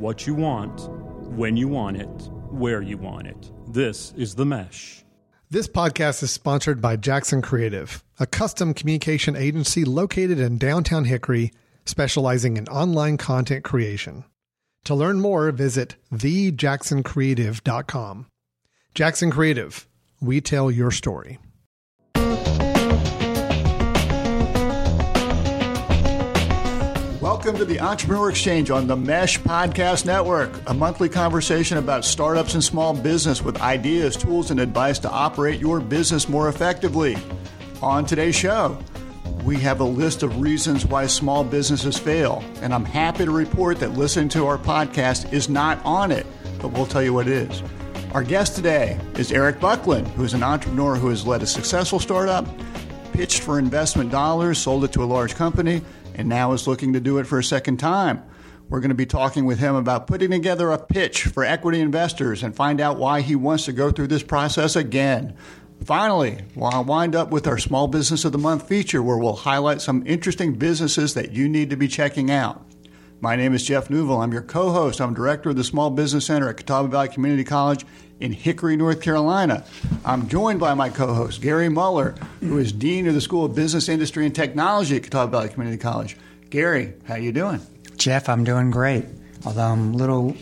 what you want, when you want it, where you want it. This is The Mesh. This podcast is sponsored by Jackson Creative, a custom communication agency located in downtown Hickory, specializing in online content creation. To learn more, visit thejacksoncreative.com. Jackson Creative, we tell your story. Welcome to the Entrepreneur Exchange on the Mesh Podcast Network, a monthly conversation about startups and small business with ideas, tools, and advice to operate your business more effectively. On today's show, we have a list of reasons why small businesses fail, and I'm happy to report that listening to our podcast is not on it, but we'll tell you what it is. Our guest today is Eric Buckland, who is an entrepreneur who has led a successful startup, pitched for investment dollars, sold it to a large company, and now is looking to do it for a second time. We're going to be talking with him about putting together a pitch for equity investors and find out why he wants to go through this process again. Finally, we'll wind up with our Small Business of the Month feature where we'll highlight some interesting businesses that you need to be checking out. My name is Jeff Neuville. I'm your co host. I'm director of the Small Business Center at Catawba Valley Community College in Hickory, North Carolina. I'm joined by my co host, Gary Muller, who is Dean of the School of Business, Industry, and Technology at Catawba Valley Community College. Gary, how you doing? Jeff, I'm doing great. Although I'm a little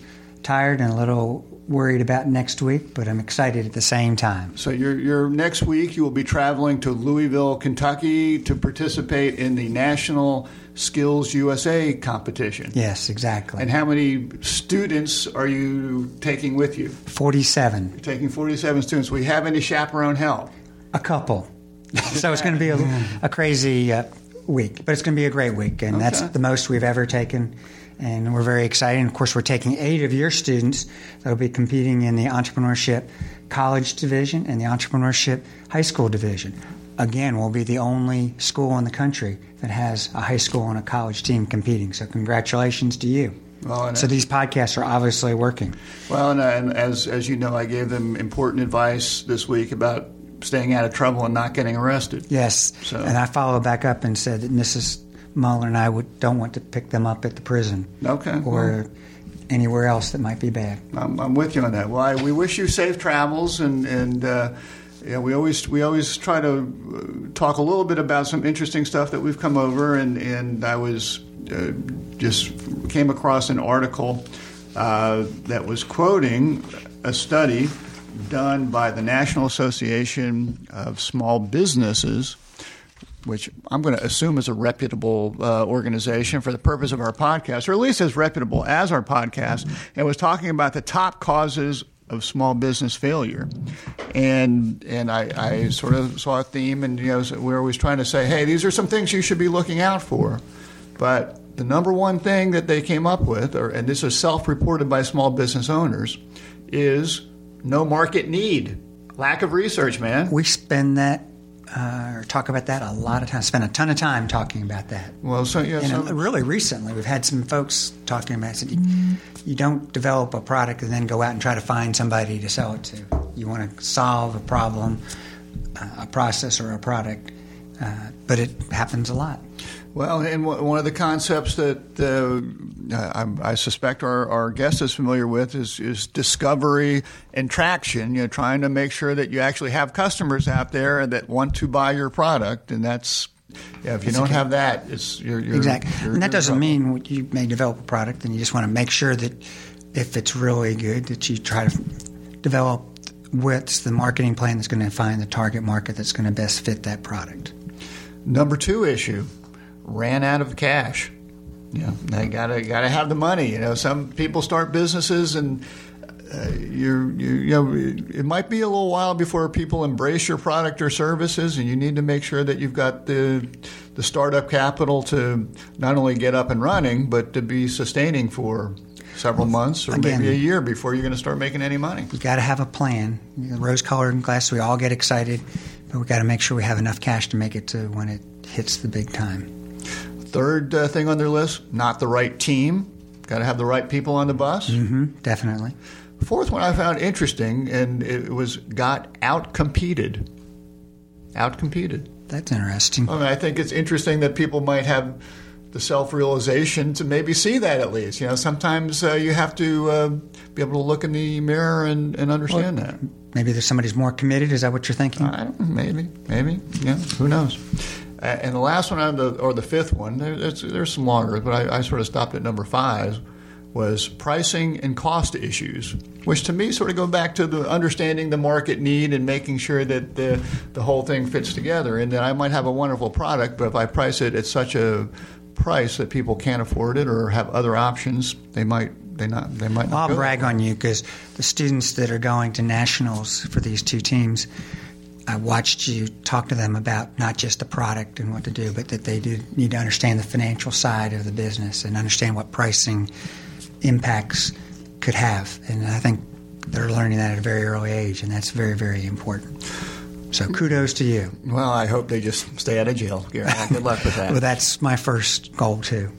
tired and a little worried about next week, but I'm excited at the same time. So, your your next week you will be traveling to Louisville, Kentucky, to participate in the National Skills USA competition. Yes, exactly. And how many students are you taking with you? 47. You're taking 47 students. We have any chaperone help? A couple. so it's going to be a, a crazy uh, week, but it's going to be a great week, and okay. that's the most we've ever taken. And we're very excited. And of course, we're taking eight of your students that will be competing in the entrepreneurship college division and the entrepreneurship high school division. Again, we'll be the only school in the country that has a high school and a college team competing. So, congratulations to you. Well, so these podcasts are obviously working. Well, and, and, as as you know, I gave them important advice this week about staying out of trouble and not getting arrested. Yes, so. and I followed back up and said that Mrs. Muller and I would, don't want to pick them up at the prison. Okay. Or well, anywhere else that might be bad. I'm, I'm, with you on that. Well, I, we wish you safe travels and and. Uh, we always we always try to uh, talk a little bit about some interesting stuff that we've come over, and and I was uh, just came across an article uh, that was quoting a study done by the National Association of Small Businesses, which I'm going to assume is a reputable uh, organization for the purpose of our podcast, or at least as reputable as our podcast, and was talking about the top causes of small business failure. And and I, I, sort of saw a theme, and you know, we're always trying to say, hey, these are some things you should be looking out for. But the number one thing that they came up with, or, and this is self-reported by small business owners, is no market need, lack of research. Man, we spend that uh, or talk about that a lot of times. Spend a ton of time talking about that. Well, so yeah, and so, really recently we've had some folks talking about. Said you, you don't develop a product and then go out and try to find somebody to sell it to. You want to solve a problem, uh, a process or a product, uh, but it happens a lot. Well, and one of the concepts that uh, I, I, suspect our, our guest is familiar with is, is discovery and traction. You know, trying to make sure that you actually have customers out there that want to buy your product, and that's yeah, if you don't have that, it's you're, you're exactly. You're, and that doesn't mean you may develop a product, and you just want to make sure that if it's really good, that you try to develop what's the marketing plan that's going to find the target market that's going to best fit that product. Number two issue ran out of cash. You know, they gotta gotta have the money. You know, some people start businesses and uh, you you know it might be a little while before people embrace your product or services, and you need to make sure that you've got the the startup capital to not only get up and running, but to be sustaining for several months or Again, maybe a year before you're going to start making any money. You got to have a plan. Rose colored glasses, we all get excited, but we got to make sure we have enough cash to make it to when it hits the big time. Third uh, thing on their list, not the right team. Got to have the right people on the bus. Mm-hmm, definitely. Fourth one I found interesting, and it was got out competed. Out competed. That's interesting. I, mean, I think it's interesting that people might have the self realization to maybe see that at least. You know, sometimes uh, you have to uh, be able to look in the mirror and, and understand well, that. Maybe there's somebody's more committed. Is that what you're thinking? maybe, maybe. Yeah, who knows? Uh, and the last one, the, or the fifth one, there's, there's some longer, but I, I sort of stopped at number five was pricing and cost issues, which to me sort of go back to the understanding the market need and making sure that the, the whole thing fits together. And that I might have a wonderful product, but if I price it at such a price that people can't afford it or have other options, they might they not they might not. I'll brag on you because the students that are going to nationals for these two teams. I watched you talk to them about not just the product and what to do, but that they do need to understand the financial side of the business and understand what pricing impacts could have. And I think they're learning that at a very early age, and that's very, very important. So kudos to you. Well, I hope they just stay out of jail. Good luck with that. well, that's my first goal too.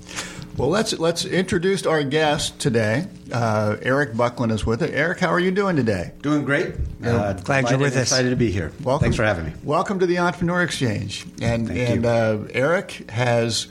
Well, let's let's introduce our guest today. Uh, Eric Buckland is with it. Eric, how are you doing today? Doing great. Uh, glad you're with us. Excited to be here. Welcome. Thanks for having me. Welcome to the Entrepreneur Exchange. And Thank and uh, Eric has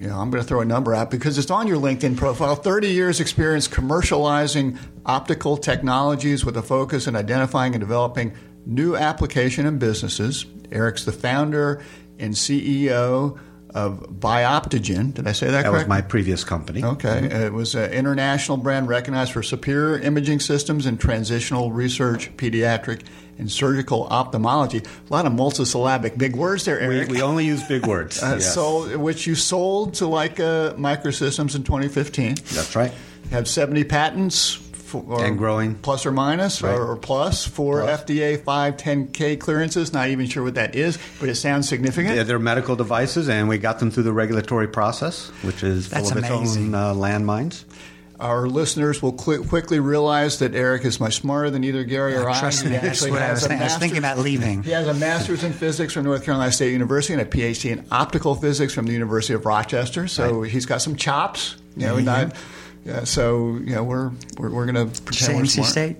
you know, I'm going to throw a number out because it's on your LinkedIn profile 30 years experience commercializing optical technologies with a focus in identifying and developing new application and businesses. Eric's the founder and CEO of Bioptigen. Did I say that, that correct? was my previous company. Okay. Mm-hmm. It was an international brand recognized for superior imaging systems in transitional research, pediatric, and surgical ophthalmology. A lot of multisyllabic big words there, Eric. We, we only use big words. uh, yes. So, which you sold to Leica Microsystems in 2015. That's right. Have 70 patents for, and growing, plus or minus, right. or, or plus for plus. FDA 510K clearances. Not even sure what that is, but it sounds significant. Yeah, they're medical devices, and we got them through the regulatory process, which is That's full of amazing. its own uh, landmines. Our listeners will cl- quickly realize that Eric is much smarter than either Gary yeah, or I. Trust me, that's what I was, I was thinking about leaving. He has a master's in physics from North Carolina State University and a PhD in optical physics from the University of Rochester. So right. he's got some chops. You know, mm-hmm. not yeah, so you know we're we're, we're going to pretend we're NC smart. State.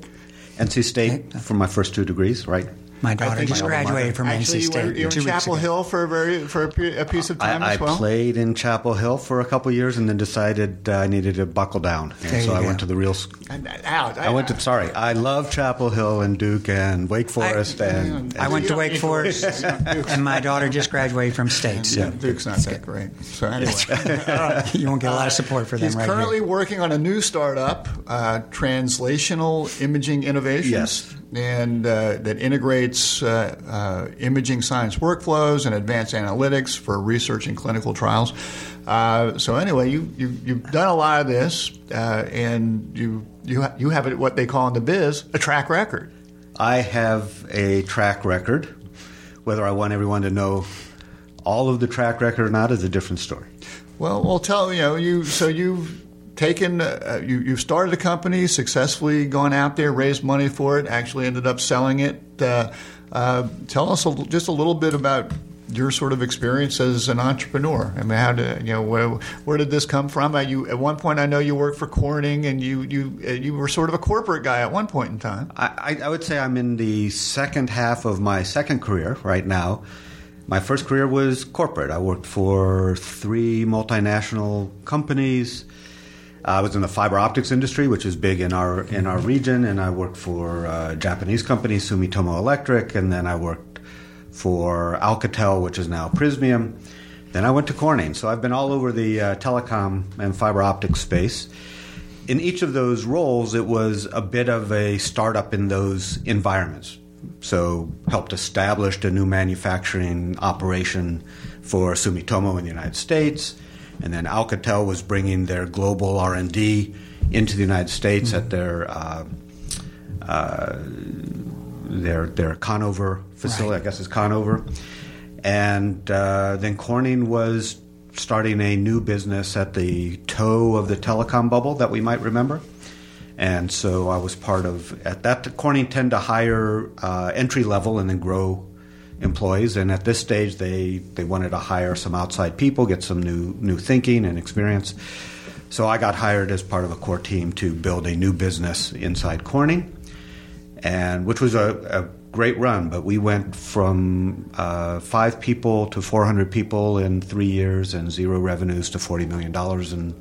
NC State for my first two degrees, right? My daughter just graduated from Actually, NC State. Actually, you were, in Chapel Hill for a very for a, piece of time I, as well. I played in Chapel Hill for a couple years, and then decided uh, I needed to buckle down, and so I go. went to the real. school. out, I, I, went to sorry. I love Chapel Hill and Duke and Wake Forest, I, and, and I went to Wake Forest, and my daughter just graduated from State. So. Yeah, Duke's not that great. So anyway, you won't get a lot of support for them. He's right currently here. working on a new startup, uh, Translational Imaging Innovations. Yes and uh, that integrates uh, uh, imaging science workflows and advanced analytics for research and clinical trials. Uh, so anyway, you, you have done a lot of this, uh, and you you ha- you have what they call in the biz a track record. I have a track record. Whether I want everyone to know all of the track record or not is a different story. Well, we'll tell you know you so you've taken, uh, you, you've started a company, successfully gone out there, raised money for it, actually ended up selling it. Uh, uh, tell us a, just a little bit about your sort of experience as an entrepreneur. I mean, how did you know where, where did this come from? you at one point I know you worked for Corning, and you you you were sort of a corporate guy at one point in time. I, I would say I'm in the second half of my second career right now. My first career was corporate. I worked for three multinational companies. I was in the fiber optics industry, which is big in our in our region, and I worked for a Japanese company, Sumitomo Electric, and then I worked for Alcatel, which is now Prysmian. Then I went to Corning, so I've been all over the uh, telecom and fiber optics space. In each of those roles, it was a bit of a startup in those environments. So helped establish a new manufacturing operation for Sumitomo in the United States and then Alcatel was bringing their global R and D into the United States mm-hmm. at their uh, uh, their their Conover facility. Right. I guess it's Conover, and uh, then Corning was starting a new business at the toe of the telecom bubble that we might remember. And so I was part of at that. Corning tend to hire uh, entry level and then grow employees, and at this stage, they they wanted to hire some outside people, get some new new thinking and experience. So I got hired as part of a core team to build a new business inside Corning, and which was a, a great run, but we went from uh, five people to 400 people in three years and zero revenues to $40 million in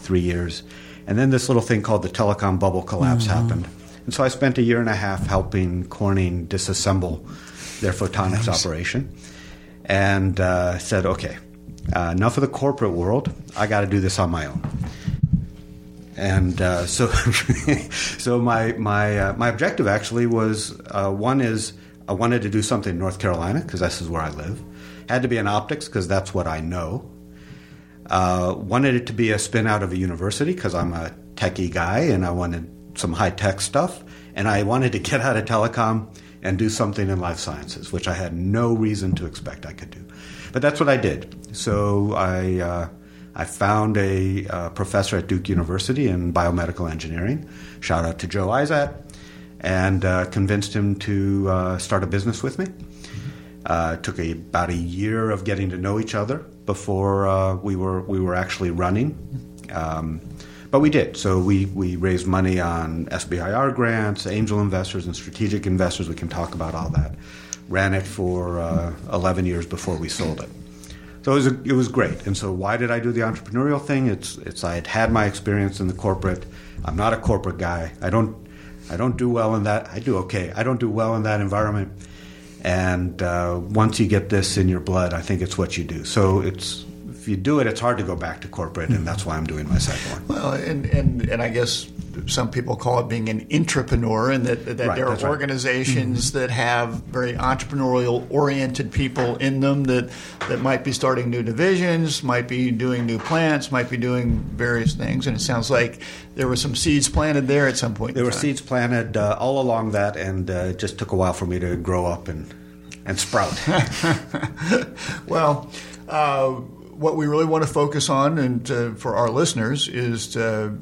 three years. And then this little thing called the telecom bubble collapse mm-hmm. happened. And so I spent a year and a half helping Corning disassemble their photonics nice. operation and uh, said, okay, uh, enough of the corporate world. I got to do this on my own. And uh, so, so my my uh, my objective actually was uh, one is I wanted to do something in North Carolina because this is where I live. Had to be in optics because that's what I know. Uh, wanted it to be a spin out of a university because I'm a techie guy and I wanted some high tech stuff. And I wanted to get out of telecom and do something in life sciences, which I had no reason to expect I could do. But that's what I did. So I, uh, I found a uh, professor at Duke University in biomedical engineering. Shout out to Joe Izatt. And uh, convinced him to uh, start a business with me. It took a, about a year of getting to know each other before uh, we were we were actually running. Um, but we did. So we, we raised money on SBIR grants, angel investors, and strategic investors. We can talk about all that. Ran it for uh, 11 years before we sold it. So it was, a, it was great. And so why did I do the entrepreneurial thing? It's, it's I had had my experience in the corporate. I'm not a corporate guy. I don't, I don't do well in that. I do okay. I don't do well in that environment. And uh, once you get this in your blood, I think it's what you do. So it's if you do it, it's hard to go back to corporate, and that's why I'm doing my second one. Well, and and, and I guess some people call it being an entrepreneur, and that, that right, there are organizations right. mm-hmm. that have very entrepreneurial oriented people in them that that might be starting new divisions, might be doing new plants, might be doing various things. And it sounds like there were some seeds planted there at some point. There were seeds planted uh, all along that, and uh, it just took a while for me to grow up and and sprout. well. Uh, what we really want to focus on, and uh, for our listeners, is to,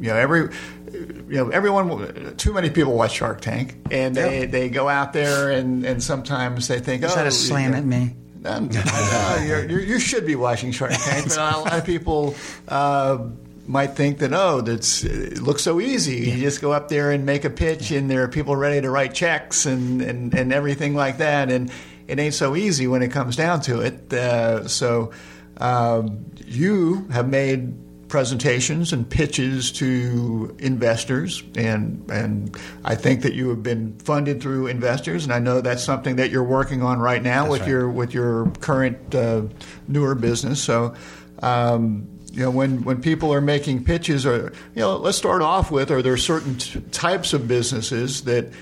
you know every you know everyone too many people watch Shark Tank and they, yep. they go out there and, and sometimes they think is oh that a slam at me. Uh, you should be watching Shark Tank but a lot of people uh, might think that oh that's it looks so easy. Yeah. you just go up there and make a pitch and there are people ready to write checks and, and, and everything like that. And it ain't so easy when it comes down to it. Uh, so um, you have made presentations and pitches to investors, and and I think that you have been funded through investors, and I know that's something that you're working on right now that's with right. your with your current uh, newer business. So. Um, you know, when, when people are making pitches, or you know, let's start off with: Are there certain t- types of businesses that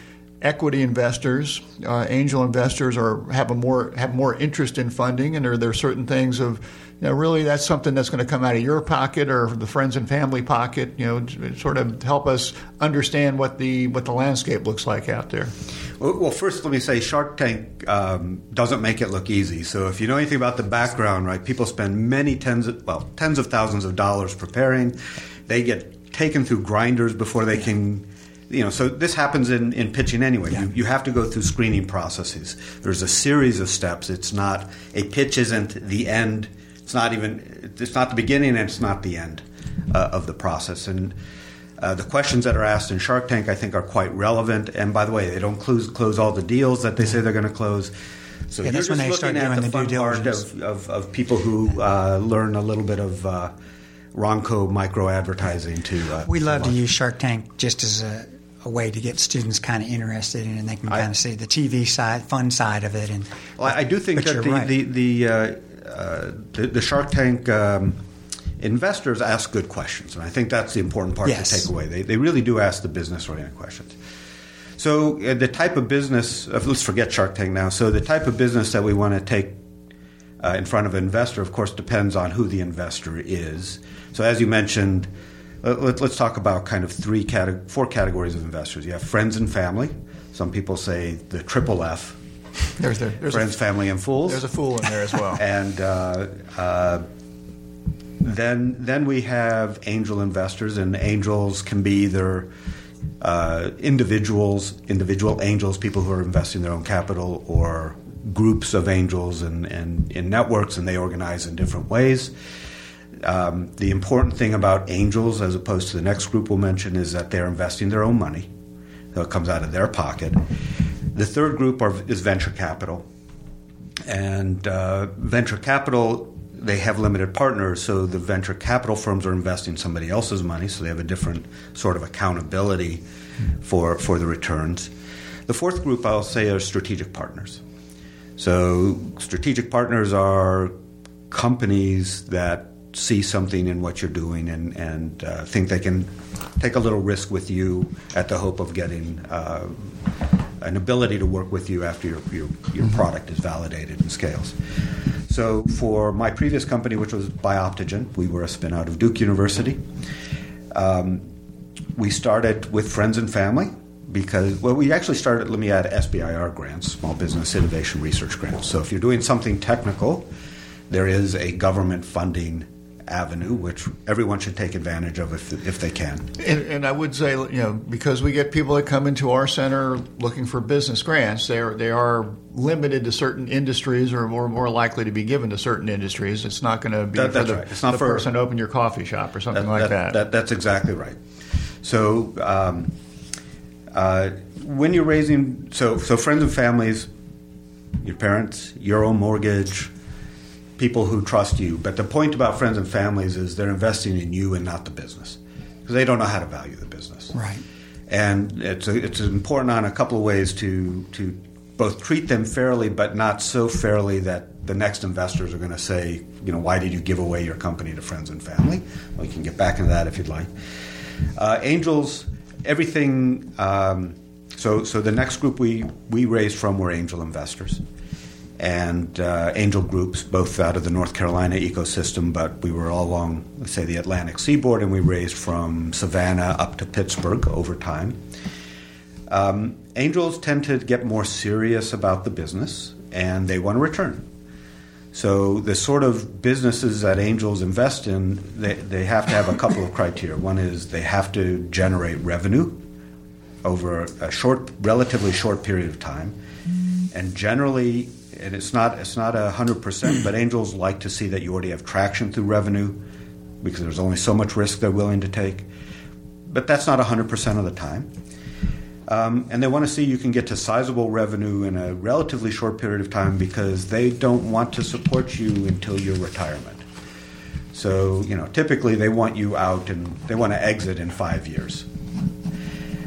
equity investors, uh, angel investors, are have a more have more interest in funding, and are there certain things of you know, really that's something that's going to come out of your pocket or the friends and family pocket. You know, sort of help us understand what the what the landscape looks like out there. Well, first, let me say Shark Tank um, doesn't make it look easy. So, if you know anything about the background, right, people spend many tens of well tens of thousands of dollars preparing. They get taken through grinders before they can you know, so this happens in, in pitching anyway. Yeah. You, you have to go through screening processes. There's a series of steps. It's not a pitch isn't the end it's not even it's not the beginning and it's not the end uh, of the process. And uh, the questions that are asked in Shark Tank, I think, are quite relevant. And by the way, they don't close close all the deals that they say they're going to close. So yeah, that's when they start doing the, the fun part of, of, of, people who uh, learn a little bit of uh, Ronco micro advertising to. Uh, we love to, to use Shark Tank just as a, a way to get students kind of interested in, it and they can kind I, of see the TV side, fun side of it. And well, I do think that the, right. the, the uh, the, the, Shark Tank um, investors ask good questions, and I think that's the important part yes. to take away. They, they really do ask the business oriented questions. So uh, the type of business, uh, let's forget Shark Tank now. So the type of business that we want to take uh, in front of an investor, of course, depends on who the investor is. So as you mentioned, uh, let, us talk about kind of three, cate- four categories of investors. You have friends and family. Some people say the triple F there's, there, there's friends, a, family, and fools. There's a fool in there as well. and uh, uh, then then we have angel investors, and angels can be either uh, individuals, individual angels, people who are investing their own capital, or groups of angels and, and in networks, and they organize in different ways. Um, the important thing about angels, as opposed to the next group we'll mention, is that they're investing their own money. So it comes out of their pocket The third group are, is venture capital. And uh, venture capital, they have limited partners, so the venture capital firms are investing somebody else's money, so they have a different sort of accountability for, for the returns. The fourth group, I'll say, are strategic partners. So, strategic partners are companies that see something in what you're doing and, and uh, think they can take a little risk with you at the hope of getting uh, an ability to work with you after your, your, your mm-hmm. product is validated and scales. So, for my previous company, which was Bioptigen, we were a spin out of Duke University. Um, we started with friends and family because, well, we actually started, let me add SBIR grants, Small Business Innovation Research Grants. So, if you're doing something technical, there is a government funding avenue, which everyone should take advantage of if, if they can. And, and, I would say, you know, because we get people that come into our center looking for business grants, they are they are limited to certain industries or more more likely to be given to certain industries. It's not going to be that, for the, right. it's not the for, person to open your coffee shop or something that, like that, that. That's exactly right. So. Um, uh, when you're raising, so so friends and families, your parents, your own mortgage, people who trust you. But the point about friends and families is they're investing in you and not the business because they don't know how to value the business. Right. And it's a, it's important on a couple of ways to to both treat them fairly, but not so fairly that the next investors are going to say, you know, why did you give away your company to friends and family? Well, you can get back into that if you'd like. Uh, angels, everything. Um, so, so the next group we we raised from were angel investors and uh, angel groups, both out of the North Carolina ecosystem, but we were all along, let's say, the Atlantic seaboard, and we raised from Savannah up to Pittsburgh over time. Um, angels tend to get more serious about the business, and they want to return. So the sort of businesses that angels invest in, they, they have to have a couple of criteria. One is they have to generate revenue over a short, relatively short period of time, and generally and it's not it's not hundred percent, but angels like to see that you already have traction through revenue because there's only so much risk they're willing to take. But that's not hundred percent of the time. Um, and they want to see you can get to sizable revenue in a relatively short period of time because they don't want to support you until your retirement. So, you know, typically they want you out and they want to exit in five years.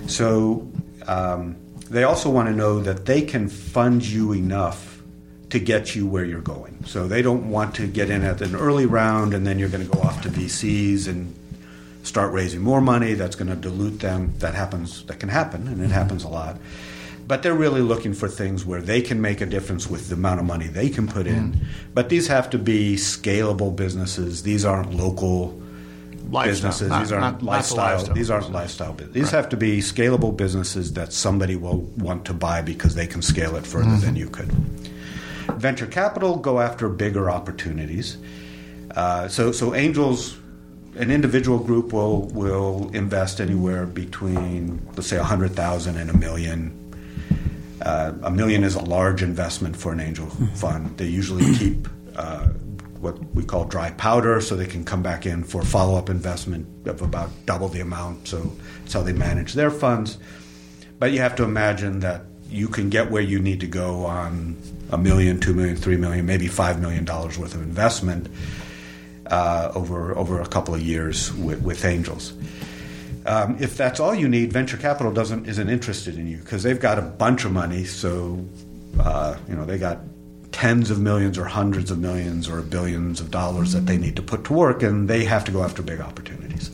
So, um, they also want to know that they can fund you enough to get you where you're going. So they don't want to get in at an early round and then you're going to go off to VCs and start raising more money. That's going to dilute them. That happens. That can happen, and it happens a lot. But they're really looking for things where they can make a difference with the amount of money they can put in. Mm. But these have to be scalable businesses. These aren't local lifestyle, businesses. Not, these aren't not, lifestyle. Not lifestyle. These aren't lifestyle. Businesses. These right. have to be scalable businesses that somebody will want to buy because they can scale it further mm-hmm. than you could. Venture capital go after bigger opportunities. Uh, so, so angels, an individual group will will invest anywhere between let's say a hundred thousand and a million. Uh, a million is a large investment for an angel mm-hmm. fund. They usually keep uh, what we call dry powder, so they can come back in for follow up investment of about double the amount. So that's how they manage their funds. But you have to imagine that you can get where you need to go on a million, two million, three million, maybe five million dollars worth of investment uh, over over a couple of years with, with angels. Um, if that's all you need, venture capital doesn't isn't interested in you because they've got a bunch of money. So uh, you know they got tens of millions or hundreds of millions or billions of dollars that they need to put to work, and they have to go after big opportunities.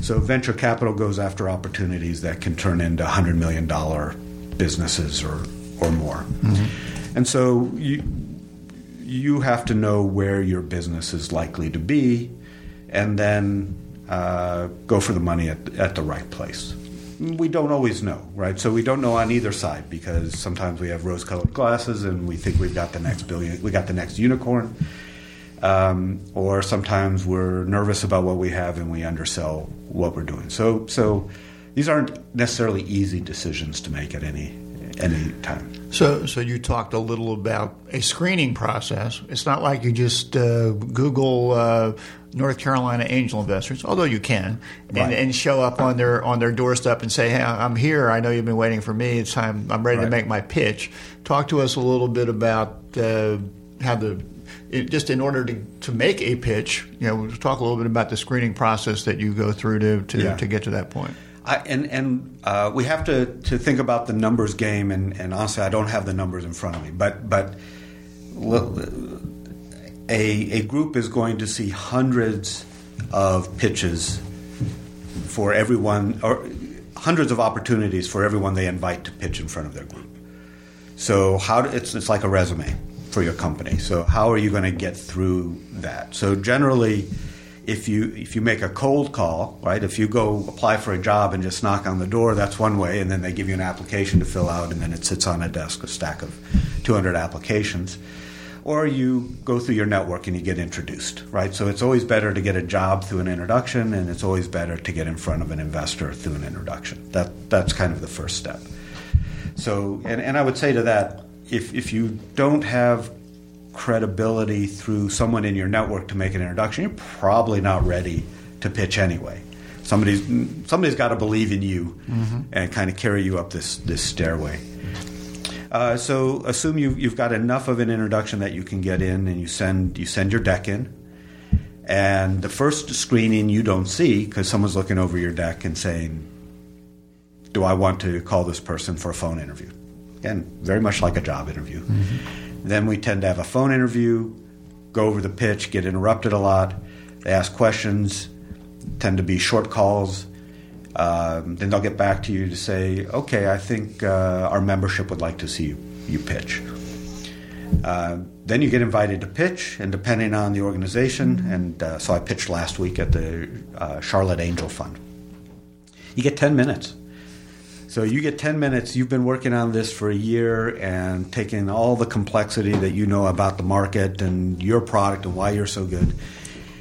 So venture capital goes after opportunities that can turn into hundred million dollar businesses or or more. Mm-hmm. And so you you have to know where your business is likely to be, and then uh, go for the money at, at the right place. We don't always know, right? So we don't know on either side because sometimes we have rose-colored glasses and we think we've got the next billion, we got the next unicorn, um, or sometimes we're nervous about what we have and we undersell what we're doing. So, so these aren't necessarily easy decisions to make at any any time. So, so you talked a little about a screening process. It's not like you just uh, Google uh, North Carolina angel investors, although you can, and, Right. and show up on their on their doorstep and say, "Hey, I'm here. I know you've been waiting for me. It's time. I'm ready to make my pitch." Talk to us a little bit about uh, how the it, just in order to, to make a pitch. You know, talk a little bit about the screening process that you go through to to, Yeah. to get to that point. I, and and uh, we have to, to think about the numbers game, and, and honestly, I don't have the numbers in front of me. But but a a group is going to see hundreds of pitches for everyone, or hundreds of opportunities for everyone they invite to pitch in front of their group. So how do, it's it's like a resume for your company. So how are you going to get through that? So generally, if you if you make a cold call, right? If you go apply for a job and just knock on the door, that's one way, and then they give you an application to fill out, and then it sits on a desk, a stack of 200 applications. Or you go through your network and you get introduced, right? So it's always better to get a job through an introduction, and it's always better to get in front of an investor through an introduction. That that's kind of the first step. So, and, and I would say to that, if, if you don't have credibility through someone in your network to make an introduction, you're probably not ready to pitch anyway. Somebody's somebody's got to believe in you and kind of carry you up this this stairway. Uh, so assume you, you've got enough of an introduction that you can get in, and you send you send your deck in. And the first screening you don't see because someone's looking over your deck and saying, "Do I want to call this person for a phone interview?" Again, very much like a job interview. Then we tend to have a phone interview, go over the pitch, get interrupted a lot. They ask questions, tend to be short calls. Um, then they'll get back to you to say, okay, I think uh, our membership would like to see you, you pitch. Uh, then you get invited to pitch, and depending on the organization, and uh, so I pitched last week at the uh, Charlotte Angel Fund. You get 10 minutes. So you get 10 minutes, you've been working on this for a year and taking all the complexity that you know about the market and your product and why you're so good.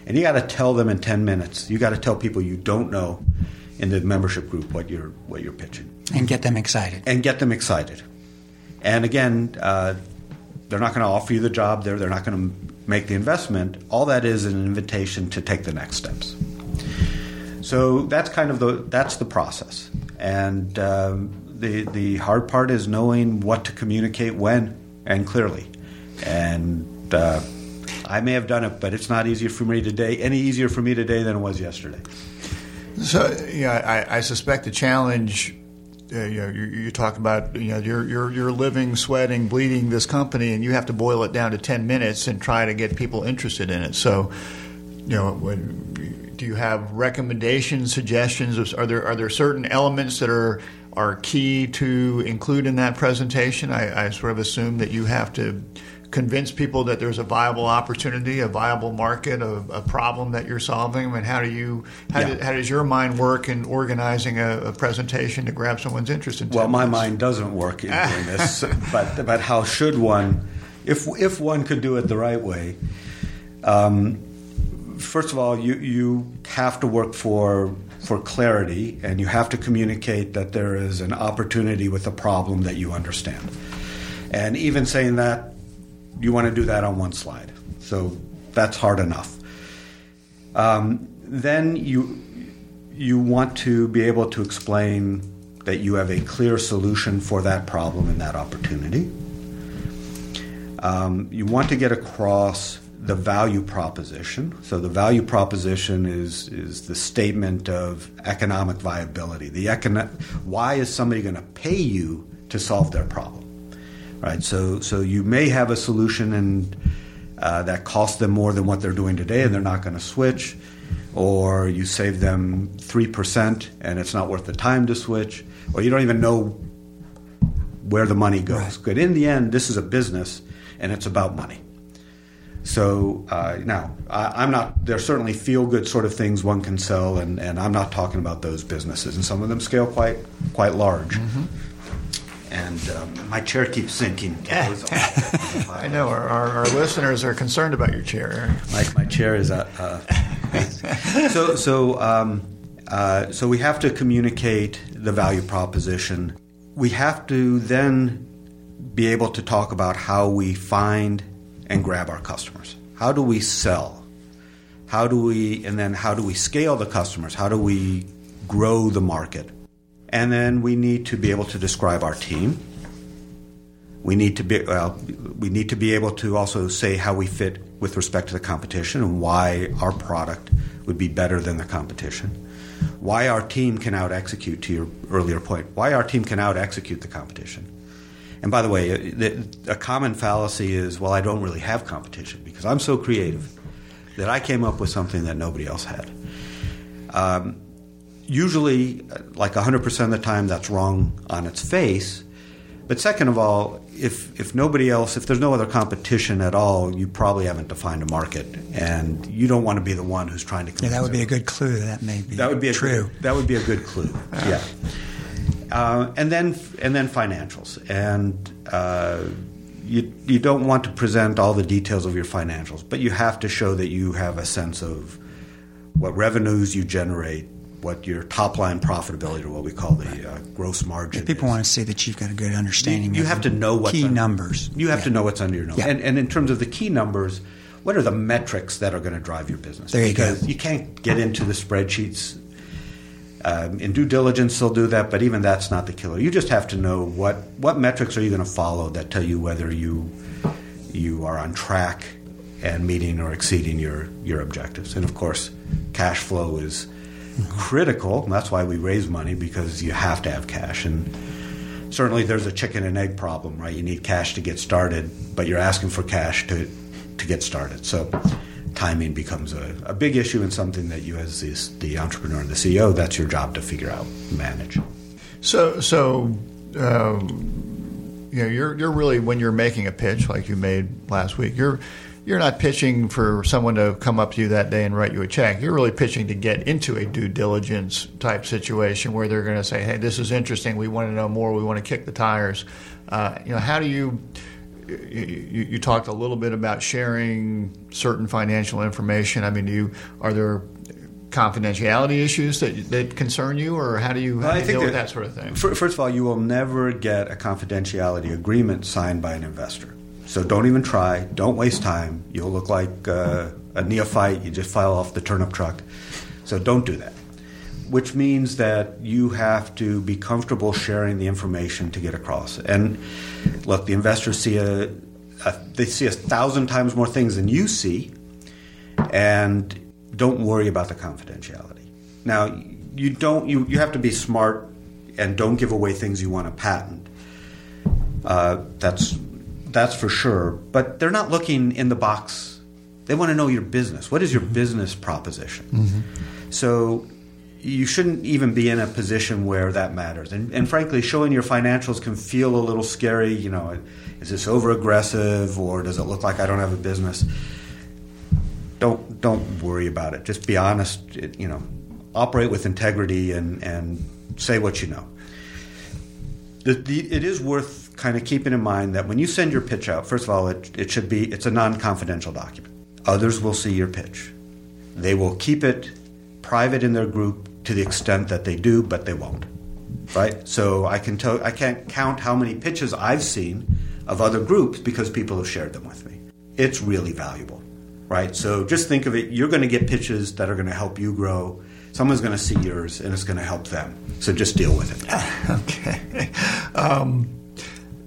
And you got to tell them in 10 minutes. You got to tell people you don't know in the membership group what you're what you're pitching and get them excited. and get them excited. And again, uh, they're not going to offer you the job there. They're not going to make the investment. All that is an invitation to take the next steps. So that's kind of the that's the process. And um, the the hard part is knowing what to communicate when and clearly. And uh, I may have done it, but it's not easier for me today. Any easier for me today than it was yesterday. So yeah, I, I suspect the challenge. Uh, you know, you, you talk about you know you're you're you're living, sweating, bleeding this company, and you have to boil it down to ten minutes and try to get people interested in it. So, you know, when, do you have recommendations, suggestions? Are there are there certain elements that are are key to include in that presentation? I, I sort of assume that you have to convince people that there's a viable opportunity, a viable market, a, a problem that you're solving. I mean, how do you how, Yeah. do, how does your mind work in organizing a, a presentation to grab someone's interest in? 10 Well, my mind doesn't work in doing this, but but how should one, if if one could do it the right way? Um, first of all, you you have to work for for clarity, and you have to communicate that there is an opportunity with a problem that you understand. And even saying that, you want to do that on one slide, so that's hard enough. Um, then you you want to be able to explain that you have a clear solution for that problem and that opportunity. Um, you want to get across the value proposition. So the value proposition is is the statement of economic viability. The econo- why is somebody going to pay you to solve their problem? Right. So so you may have a solution and uh, that costs them more than what they're doing today, and they're not going to switch. Or you save them three percent, and it's not worth the time to switch. Or you don't even know where the money goes. But in the end, this is a business, and it's about money. So uh, now, I, I'm not. There are certainly feel-good sort of things one can sell, and, and I'm not talking about those businesses. And some of them scale quite quite large. And um, my chair keeps sinking. I know our, our, our listeners are concerned about your chair. My, my chair is uh, uh, so so um, uh, so we have to communicate the value proposition. We have to then be able to talk about how we find and grab our customers. How do we sell? How do we, and then how do we scale the customers? How do we grow the market? And then we need to be able to describe our team. We need to be well, we need to be able to also say how we fit with respect to the competition and why our product would be better than the competition. Why our team can out execute to your earlier point. Why our team can out execute the competition. And by the way, a common fallacy is, well, I don't really have competition because I'm so creative that I came up with something that nobody else had. Um, usually, like 100% of the time, that's wrong on its face. But second of all, if, if nobody else, if there's no other competition at all, you probably haven't defined a market, and you don't want to be the one who's trying to. Yeah, that would be a good clue. That may be. That would be true. Good, that would be a good clue. yeah. Uh, and then and then financials, and uh, you you don't want to present all the details of your financials, but you have to show that you have a sense of what revenues you generate, what your top line profitability, or what we call the uh, gross margin. If people is. want to see that you've got a good understanding. You, you have to know what key numbers. You have yeah. to know what's under your nose, yeah. and, and in terms of the key numbers. What are the metrics that are going to drive your business? There you because go. You can't get into the spreadsheets um, in due diligence, they'll do that, but even that's not the killer. You just have to know what what metrics are you going to follow that tell you whether you you are on track and meeting or exceeding your your objectives. And of course, cash flow is critical. That's why we raise money because you have to have cash. And certainly, there's a chicken and egg problem, right? You need cash to get started, but you're asking for cash to to get started. So timing becomes a, a big issue and something that you, as the, the entrepreneur and the CEO, that's your job to figure out, manage. So, so um, you know, you're you're really when you're making a pitch like you made last week, you're you're not pitching for someone to come up to you that day and write you a check. You're really pitching to get into a due diligence type situation where they're going to say, "Hey, this is interesting. We want to know more. We want to kick the tires." Uh, you know, how do you you, you, talked a little bit about sharing certain financial information. I mean, do you are there confidentiality issues that that concern you, or how do you, how do you deal that, with that sort of thing? First of all, you will never get a confidentiality agreement signed by an investor. So don't even try. Don't waste time. You'll look like uh, a neophyte. You just file off the turnip truck. So don't do that which means that you have to be comfortable sharing the information to get across. And look, the investors see a, a, they see a thousand times more things than you see, and don't worry about the confidentiality. Now, you don't you, you have to be smart and don't give away things you want to patent. Uh, that's that's for sure. But they're not looking in the box. They want to know your business. What is your business proposition? Mm-hmm. So you shouldn't even be in a position where that matters. And, and, frankly, showing your financials can feel a little scary. You know, is this over aggressive or does it look like I don't have a business? Don't don't worry about it. Just be honest. It, you know, operate with integrity and and say what you know. The, the, it is worth kind of keeping in mind that when you send your pitch out, first of all, it, it should be it's a non-confidential document. Others will see your pitch. They will keep it private in their group to the extent that they do, but they won't. Right? So I can tell I can't count how many pitches I've seen of other groups because people have shared them with me. It's really valuable. Right? So just think of it, you're going to get pitches that are going to help you grow. Someone's going to see yours and it's going to help them. So just deal with it. okay. Um,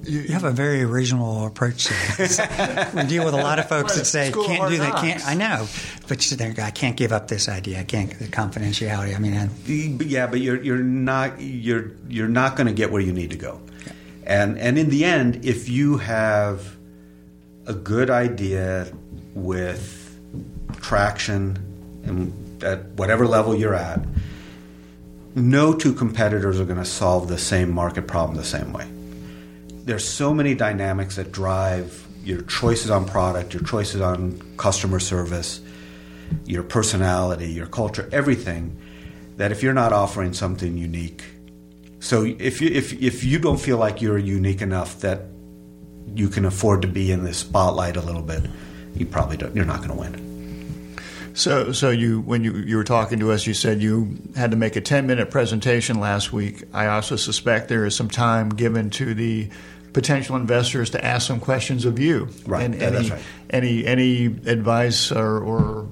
you, you have a very original approach to this. we deal with a lot of folks that say, "Can't do that." Can't I know? But you there, I can't give up this idea. I can't the confidentiality. I mean, I, yeah, but you're you're not you're you're not going to get where you need to go. Yeah. And and in the end, if you have a good idea with traction and at whatever level you're at, no two competitors are going to solve the same market problem the same way there's so many dynamics that drive your choices on product, your choices on customer service, your personality, your culture, everything. That if you're not offering something unique, so if you if if you don't feel like you're unique enough that you can afford to be in the spotlight a little bit, you probably don't. You're not going to win. So, so you when you you were talking to us, you said you had to make a ten minute presentation last week. I also suspect there is some time given to the potential investors to ask some questions of you. Right. And yeah, any, right. Any any advice or, or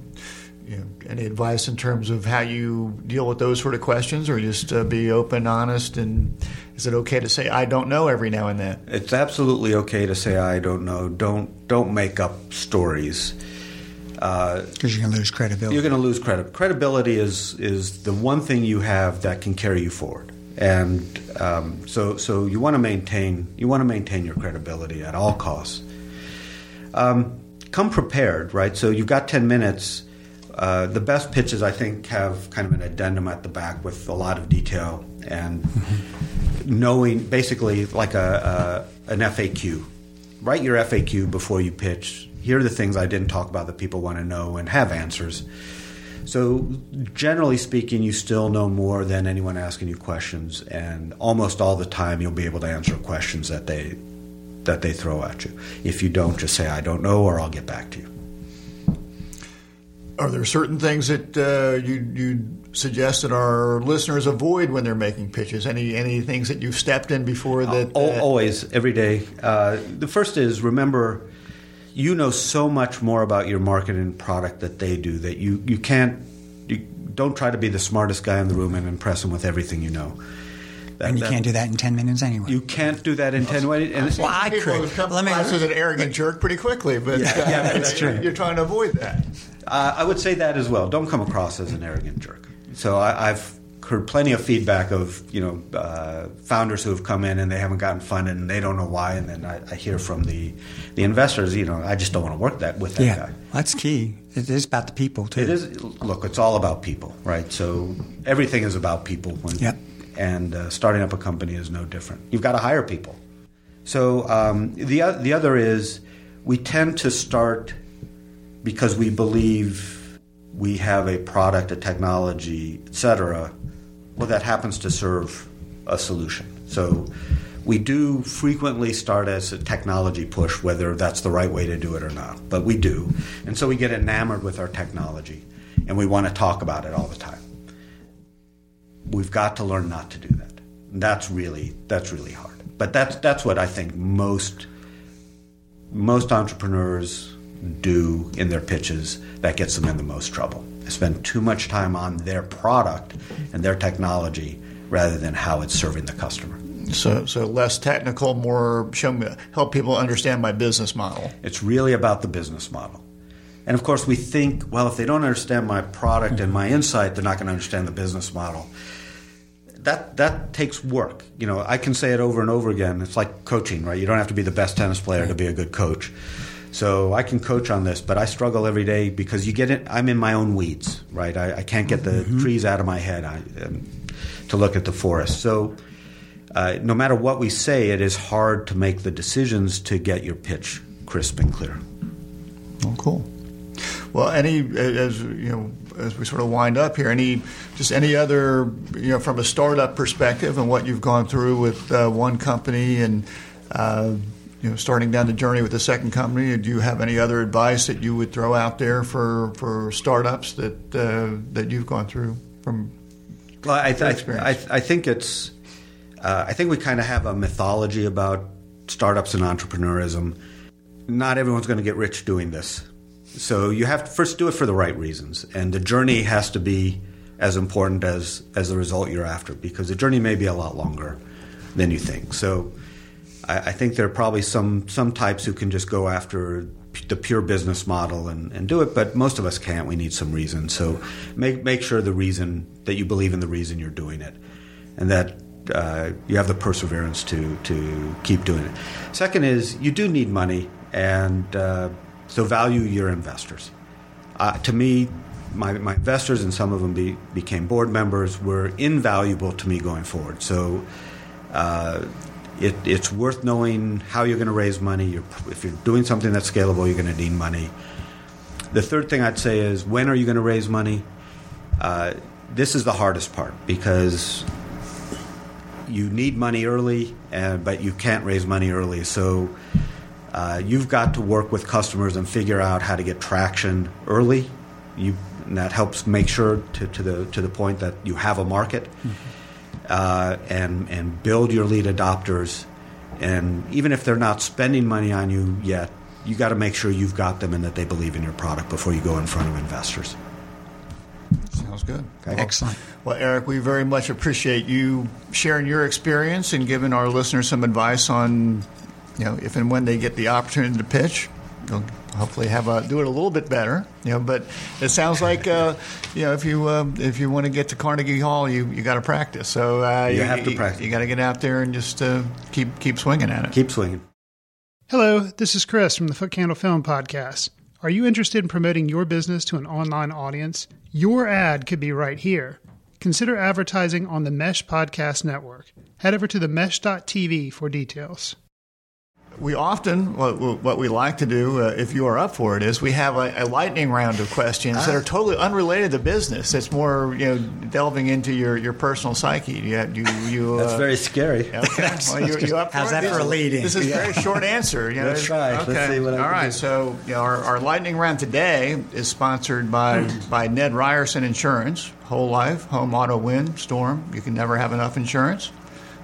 you know, any advice in terms of how you deal with those sort of questions, or just uh, be open, honest, and is it okay to say I don't know every now and then? It's absolutely okay to say I don't know. Don't don't make up stories. Because uh, you're going to lose credibility. You're going to lose credit. Credibility is is the one thing you have that can carry you forward, and um, so so you want to maintain you want to maintain your credibility at all costs. Um, come prepared, right? So you've got ten minutes. Uh, the best pitches, I think, have kind of an addendum at the back with a lot of detail and knowing, basically, like a, a an FAQ. Write your FAQ before you pitch here are the things I didn't talk about that people want to know and have answers. So, generally speaking, you still know more than anyone asking you questions, and almost all the time you'll be able to answer questions that they that they throw at you. If you don't, just say I don't know, or I'll get back to you. Are there certain things that uh, you you suggest that our listeners avoid when they're making pitches? Any any things that you've stepped in before that? Uh, always, every day. Uh, the first is remember you know so much more about your market and product that they do that you, you can't you don't try to be the smartest guy in the room and impress them with everything you know. That, and you that, can't do that in 10 minutes anyway. You can't do that in 10 minutes. Well, I could. Let me as an arrogant jerk pretty quickly, but yeah, uh, yeah that's true. You're trying to avoid that. Uh, I would say that as well. Don't come across as an arrogant jerk. So I, I've heard plenty of feedback of you know uh, founders who have come in and they haven't gotten funded and they don't know why, and then I, I hear from the the investors, you know, I just don't want to work that with that yeah, guy. That's key. It is about the people too. It is. Look, it's all about people, right? So everything is about people. When, yep. And uh, starting up a company is no different. You've got to hire people. So um, the the other is we tend to start because we believe we have a product, a technology, etc well, that happens to serve a solution. So we do frequently start as a technology push, whether that's the right way to do it or not, but we do. And so we get enamored with our technology and we want to talk about it all the time. We've got to learn not to do that. that's really that's really hard. But that's that's what I think most most entrepreneurs do in their pitches that gets them in the most trouble spend too much time on their product and their technology rather than how it's serving the customer. So, so less technical, more show me, help people understand my business model. It's really about the business model. And of course, we think, well, if they don't understand my product and my insight, they're not going to understand the business model. That that takes work. You know, I can say it over and over again. It's like coaching, right? You don't have to be the best tennis player to be a good coach. So I can coach on this, but I struggle every day because you get it. I'm in my own weeds, right? I, I can't get the mm-hmm. trees out of my head I, um, to look at the forest. So uh, no matter what we say, it is hard to make the decisions to get your pitch crisp and clear. Oh, cool. Well, any as you know, as we sort of wind up here, any just any other you know from a startup perspective and what you've gone through with uh, one company and. Uh, you know, starting down the journey with the second company, do you have any other advice that you would throw out there for, for startups that uh, that you've gone through from well, I, th- I, I, think it's uh, I think we kind of have a mythology about startups and entrepreneurism. Not everyone's going to get rich doing this, so you have to first do it for the right reasons, and the journey has to be as important as as the result you're after because the journey may be a lot longer than you think. So I, I, think there are probably some some types who can just go after the pure business model and, and do it, but most of us can't. We need some reason. So make make sure the reason that you believe in the reason you're doing it, and that uh, you have the perseverance to to keep doing it. Second is you do need money, and uh, so value your investors. Uh, to me, my, my investors and some of them be, became board members were invaluable to me going forward. So uh, it, it's worth knowing how you're going to raise money. You're, if you're doing something that's scalable, you're going to need money. The third thing I'd say is when are you going to raise money? Uh, this is the hardest part because you need money early, and, but you can't raise money early. So uh, you've got to work with customers and figure out how to get traction early. You, that helps make sure to, to, the to the point that you have a market. Mm-hmm uh, and and build your lead adopters. And even if they're not spending money on you yet, you got to make sure you've got them and that they believe in your product before you go in front of investors. Sounds good. Okay. Excellent. Well, Eric, we very much appreciate you sharing your experience and giving our listeners some advice on, you know, if and when they get the opportunity to pitch, they'll hopefully have a, do it a little bit better. You know, but it sounds like, uh, you know, if you uh, if you want to get to Carnegie Hall, you you got to practice. So uh, You have to practice. You got to get out there and just uh, keep keep swinging at it. Keep swinging. Hello, this is Chris from the Foot Candle Film Podcast. Are you interested in promoting your business to an online audience? Your ad could be right here. Consider advertising on the Mesh Podcast Network. Head over to the mesh.tv for details. We often, what, what we like to do, uh, if you are up for it, is we have a, a lightning round of questions that are totally unrelated to business. It's more, you know, delving into your, your personal psyche. You, you, you, That's uh, very scary. Okay. Well, you, you up for How's it? that This- for a lead-in? This is a very short answer. You know, Let's try. Okay. Let's see what I All can right. do. So you know, our, our lightning round today is sponsored by by Ned Ryerson Insurance. Whole life, home, auto, wind, storm. You can never have enough insurance.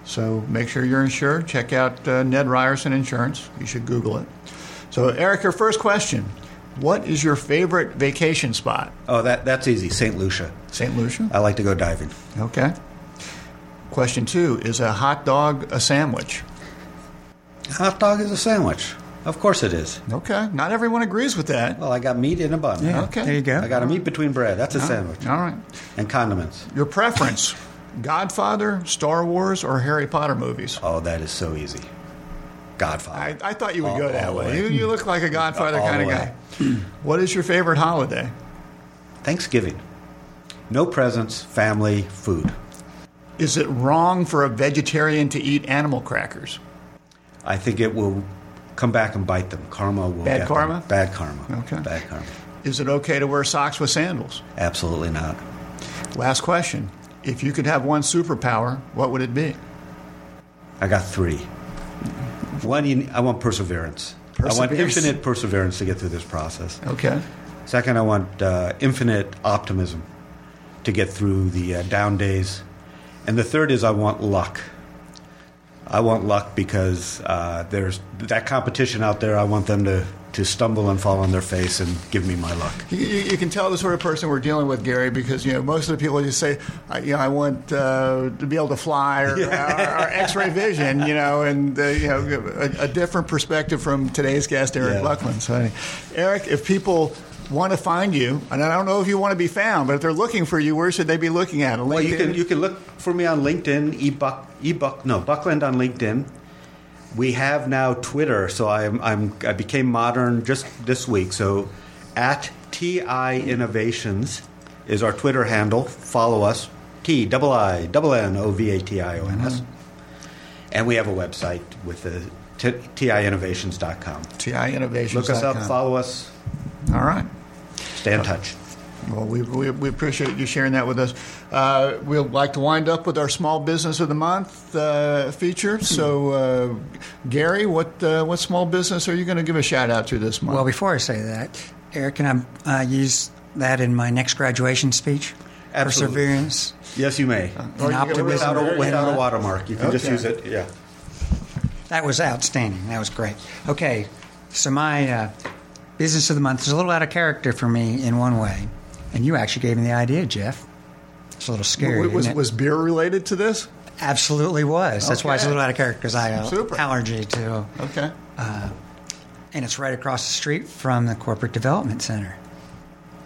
So make sure you're insured. Check out uh, Ned Ryerson Insurance. You should Google it. So Eric, your first question: What is your favorite vacation spot? Oh, that that's easy. St. Lucia. St. Lucia. I like to go diving. Okay. Question two: Is a hot dog a sandwich? Hot dog is a sandwich. Of course it is. Okay. Not everyone agrees with that. Well, I got meat in a bun. Yeah. Okay. There you go. I got a meat between bread. That's a sandwich. All right. And condiments. Your preference: Godfather, Star Wars, or Harry Potter movies? Oh, that is so easy. Godfather. I, I thought you would All- go that way. way. You, you look like a Godfather All kind of guy. what is your favorite holiday? Thanksgiving. No presents, family, food. Is it wrong for a vegetarian to eat animal crackers? I think it will come back and bite them. Karma will Bad karma? Them. Bad karma. Okay. Bad karma. Is it okay to wear socks with sandals? Absolutely not. Last question. If you could have one superpower, what would it be? I got three. One, you, I want perseverance. I want infinite perseverance to get through this process. Okay. Second, I want uh, infinite optimism to get through the uh, down days. And the third is I want luck. I want luck because uh, there's that competition out there. I want them to, to stumble and fall on their face and give me my luck. You, you, can tell the sort of person we're dealing with, Gary, because you know most of the people just say, I, you know, I want uh, to be able to fly or, or, or X-ray vision, you know, and uh, you know a, a different perspective from today's guest, Eric Yeah. Buckland. So, Eric, if people want to find you, and I don't know if you want to be found, but if they're looking for you, where should they be looking at? Well, you can you can look for me on LinkedIn, ebuck ebuck no Buckland on LinkedIn. We have now Twitter, so I'm, I'm I became modern just this week. So at TI Innovations is our Twitter handle. Follow us. T double I double N O V A T I O N S. And we have a website with the t- tiinnovations.com. TI Innovations. Look us up, follow us, All right. stay in touch. Well, we, we, we appreciate you sharing that with us. Uh, we'd like to wind up with our Small Business of the Month uh, feature. So, uh, Gary, what uh, what small business are you going to give a shout out to this month? Well, before I say that, Eric, can I uh, use that in my next graduation speech? Absolutely. Perseverance Yes, you may. Or and you optimism. Without a, without a watermark, you can just use it. Yeah. That was outstanding. That was great. Okay, so my uh, business of the month is a little out of character for me in one way, and you actually gave me the idea, Jeff. It's a little scary. was, isn't it? was beer related to this? Absolutely was. That's why it's a little out of character because I have Super. allergy to, Okay. Uh, and it's right across the street from the corporate development center.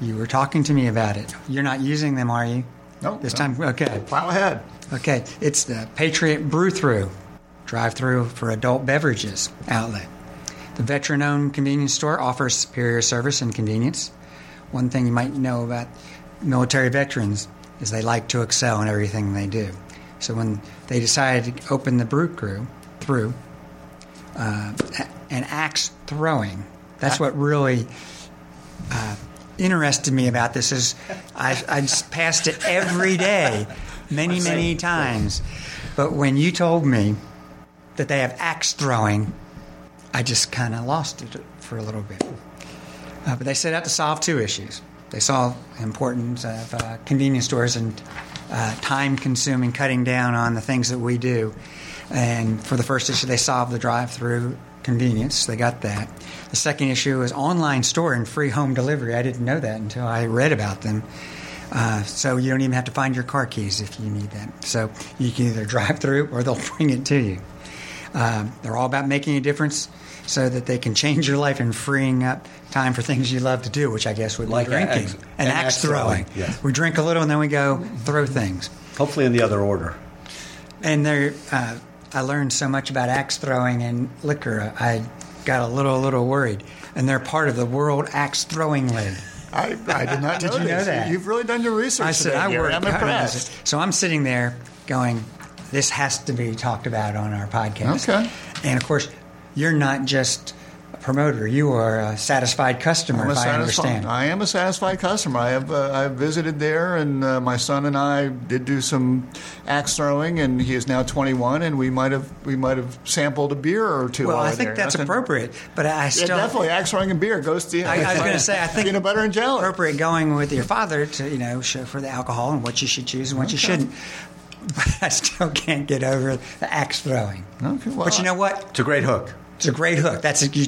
You were talking to me about it. You're not using them, are you? No, This no. time, okay. Plow ahead. Okay, it's the Patriot Brew Through, drive through for adult beverages outlet. The veteran owned convenience store offers superior service and convenience. One thing you might know about military veterans is they like to excel in everything they do. So when they decided to open the brew crew through uh, an axe throwing, that's what really uh, interested me about this is I, I just passed it every day, many, many times. But when you told me that they have axe throwing, I just kind of lost it for a little bit. Uh, but they set out to solve two issues. They saw the importance of uh, convenience stores and uh, time consuming, cutting down on the things that we do. And for the first issue, they solved the drive through convenience. They got that. The second issue is online store and free home delivery. I didn't know that until I read about them. Uh, so you don't even have to find your car keys if you need them. So you can either drive through or they'll bring it to you. Um, they're all about making a difference so that they can change your life and freeing up time for things you love to do, which I guess would be Like drinking axe- and, and axe axe throwing. throwing, yes. We drink a little and then we go throw things. Hopefully in the other order. And there, uh, I learned so much about axe throwing and liquor. I got a little, a little worried. And they're part of the World Axe Throwing League. I, I did not Did know you know this. that? You've really done your research. I said, today, I Gary. work. I'm impressed. So I'm sitting there going, this has to be talked about on our podcast. Okay. And of course, you're not just a promoter, you are a satisfied customer, I'm a if I satisfied, understand. I am a satisfied customer. I have uh, I've visited there, and uh, my son and I did do some axe throwing, and he is now 21, and we might have we might have sampled a beer or two. well, I think there. that's Nothing- appropriate, but I Yeah, still. definitely axe throwing and beer goes to. I, I was going to say, I think peanut butter and jelly. appropriate going with your father to you know show for the alcohol and what you should choose and what you shouldn't. But I still can't get over the axe throwing. Okay, well, but you know what? It's a great hook. It's a great hook. That's a, you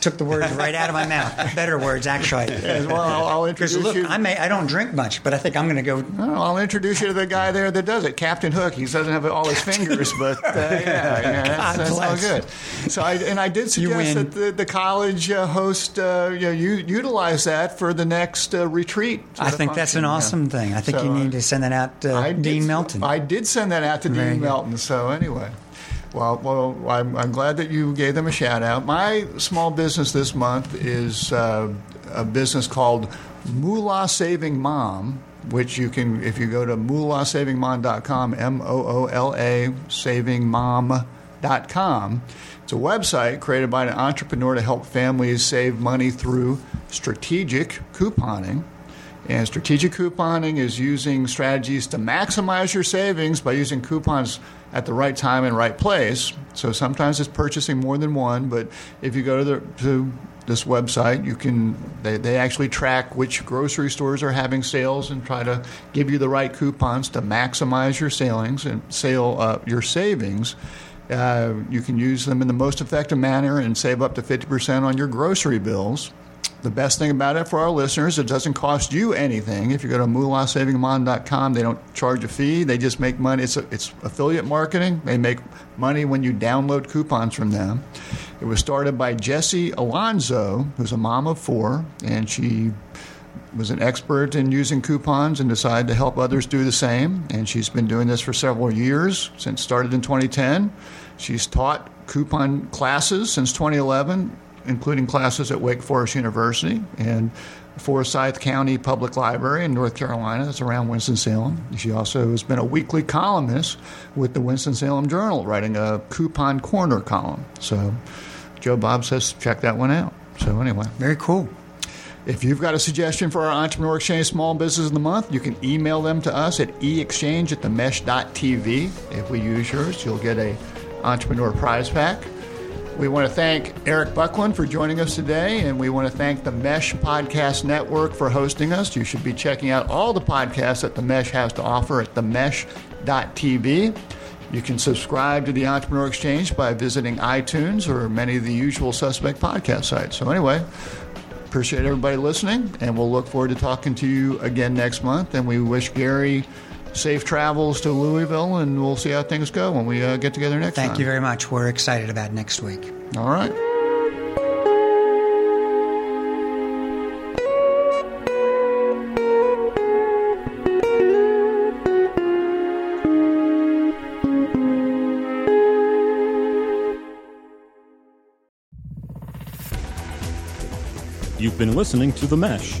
took the words right out of my mouth. Better words, actually. Yeah, well, I'll, I'll introduce look, you. I may I don't drink much, but I think I'm going to go. No, I'll introduce you to the guy there that does it, Captain Hook. He doesn't have all his fingers, but uh, yeah, yeah, that's, that's all good. So, I, and I did suggest that the, the college uh, host, uh, you know, you utilize that for the next uh, retreat. I think that's function, an yeah. awesome thing. I think So, you need to send that out to I did- Dean Melton. I did send that out to Very Dean good. Melton. So anyway, well, well, I'm, I'm glad that you gave them a shout out. My small business this month is uh, a business called Moolah Saving Mom. Which you can, if you go to moolahsavingmom.com, M O O L A savingmom.com. It's a website created by an entrepreneur to help families save money through strategic couponing. And strategic couponing is using strategies to maximize your savings by using coupons at the right time and right place. So sometimes it's purchasing more than one, but if you go to, the, to this website, you can they, they actually track which grocery stores are having sales and try to give you the right coupons to maximize your sailings and sale uh, your savings. Uh, you can use them in the most effective manner and save up to 50% on your grocery bills. The best thing about it for our listeners, it doesn't cost you anything. If you go to moolahsavingmom.com, they don't charge a fee. They just make money. It's, a, it's affiliate marketing. They make money when you download coupons from them. It was started by Jessie Alonzo, who's a mom of four, and she was an expert in using coupons and decided to help others do the same. And she's been doing this for several years, since started in 2010. She's taught coupon classes since 2011, including classes at Wake Forest University and Forsyth County Public Library in North Carolina. That's around Winston-Salem. She also has been a weekly columnist with the Winston-Salem Journal, writing a coupon corner column. So Joe Bob says check that one out. So anyway. Very cool. If you've got a suggestion for our Entrepreneur Exchange Small Business of the Month, you can email them to us at eexchange at themesh.tv. If we use yours, you'll get a Entrepreneur Prize Pack. We want to thank Eric Buckland for joining us today, and we want to thank the Mesh Podcast Network for hosting us. You should be checking out all the podcasts that the Mesh has to offer at themesh.tv. You can subscribe to the Entrepreneur Exchange by visiting iTunes or many of the usual suspect podcast sites. So, anyway, appreciate everybody listening, and we'll look forward to talking to you again next month. And we wish Gary safe travels to Louisville, and we'll see how things go when we uh, get together next Thank time. Thank you very much. We're excited about next week. All right. You've been listening to The Mesh,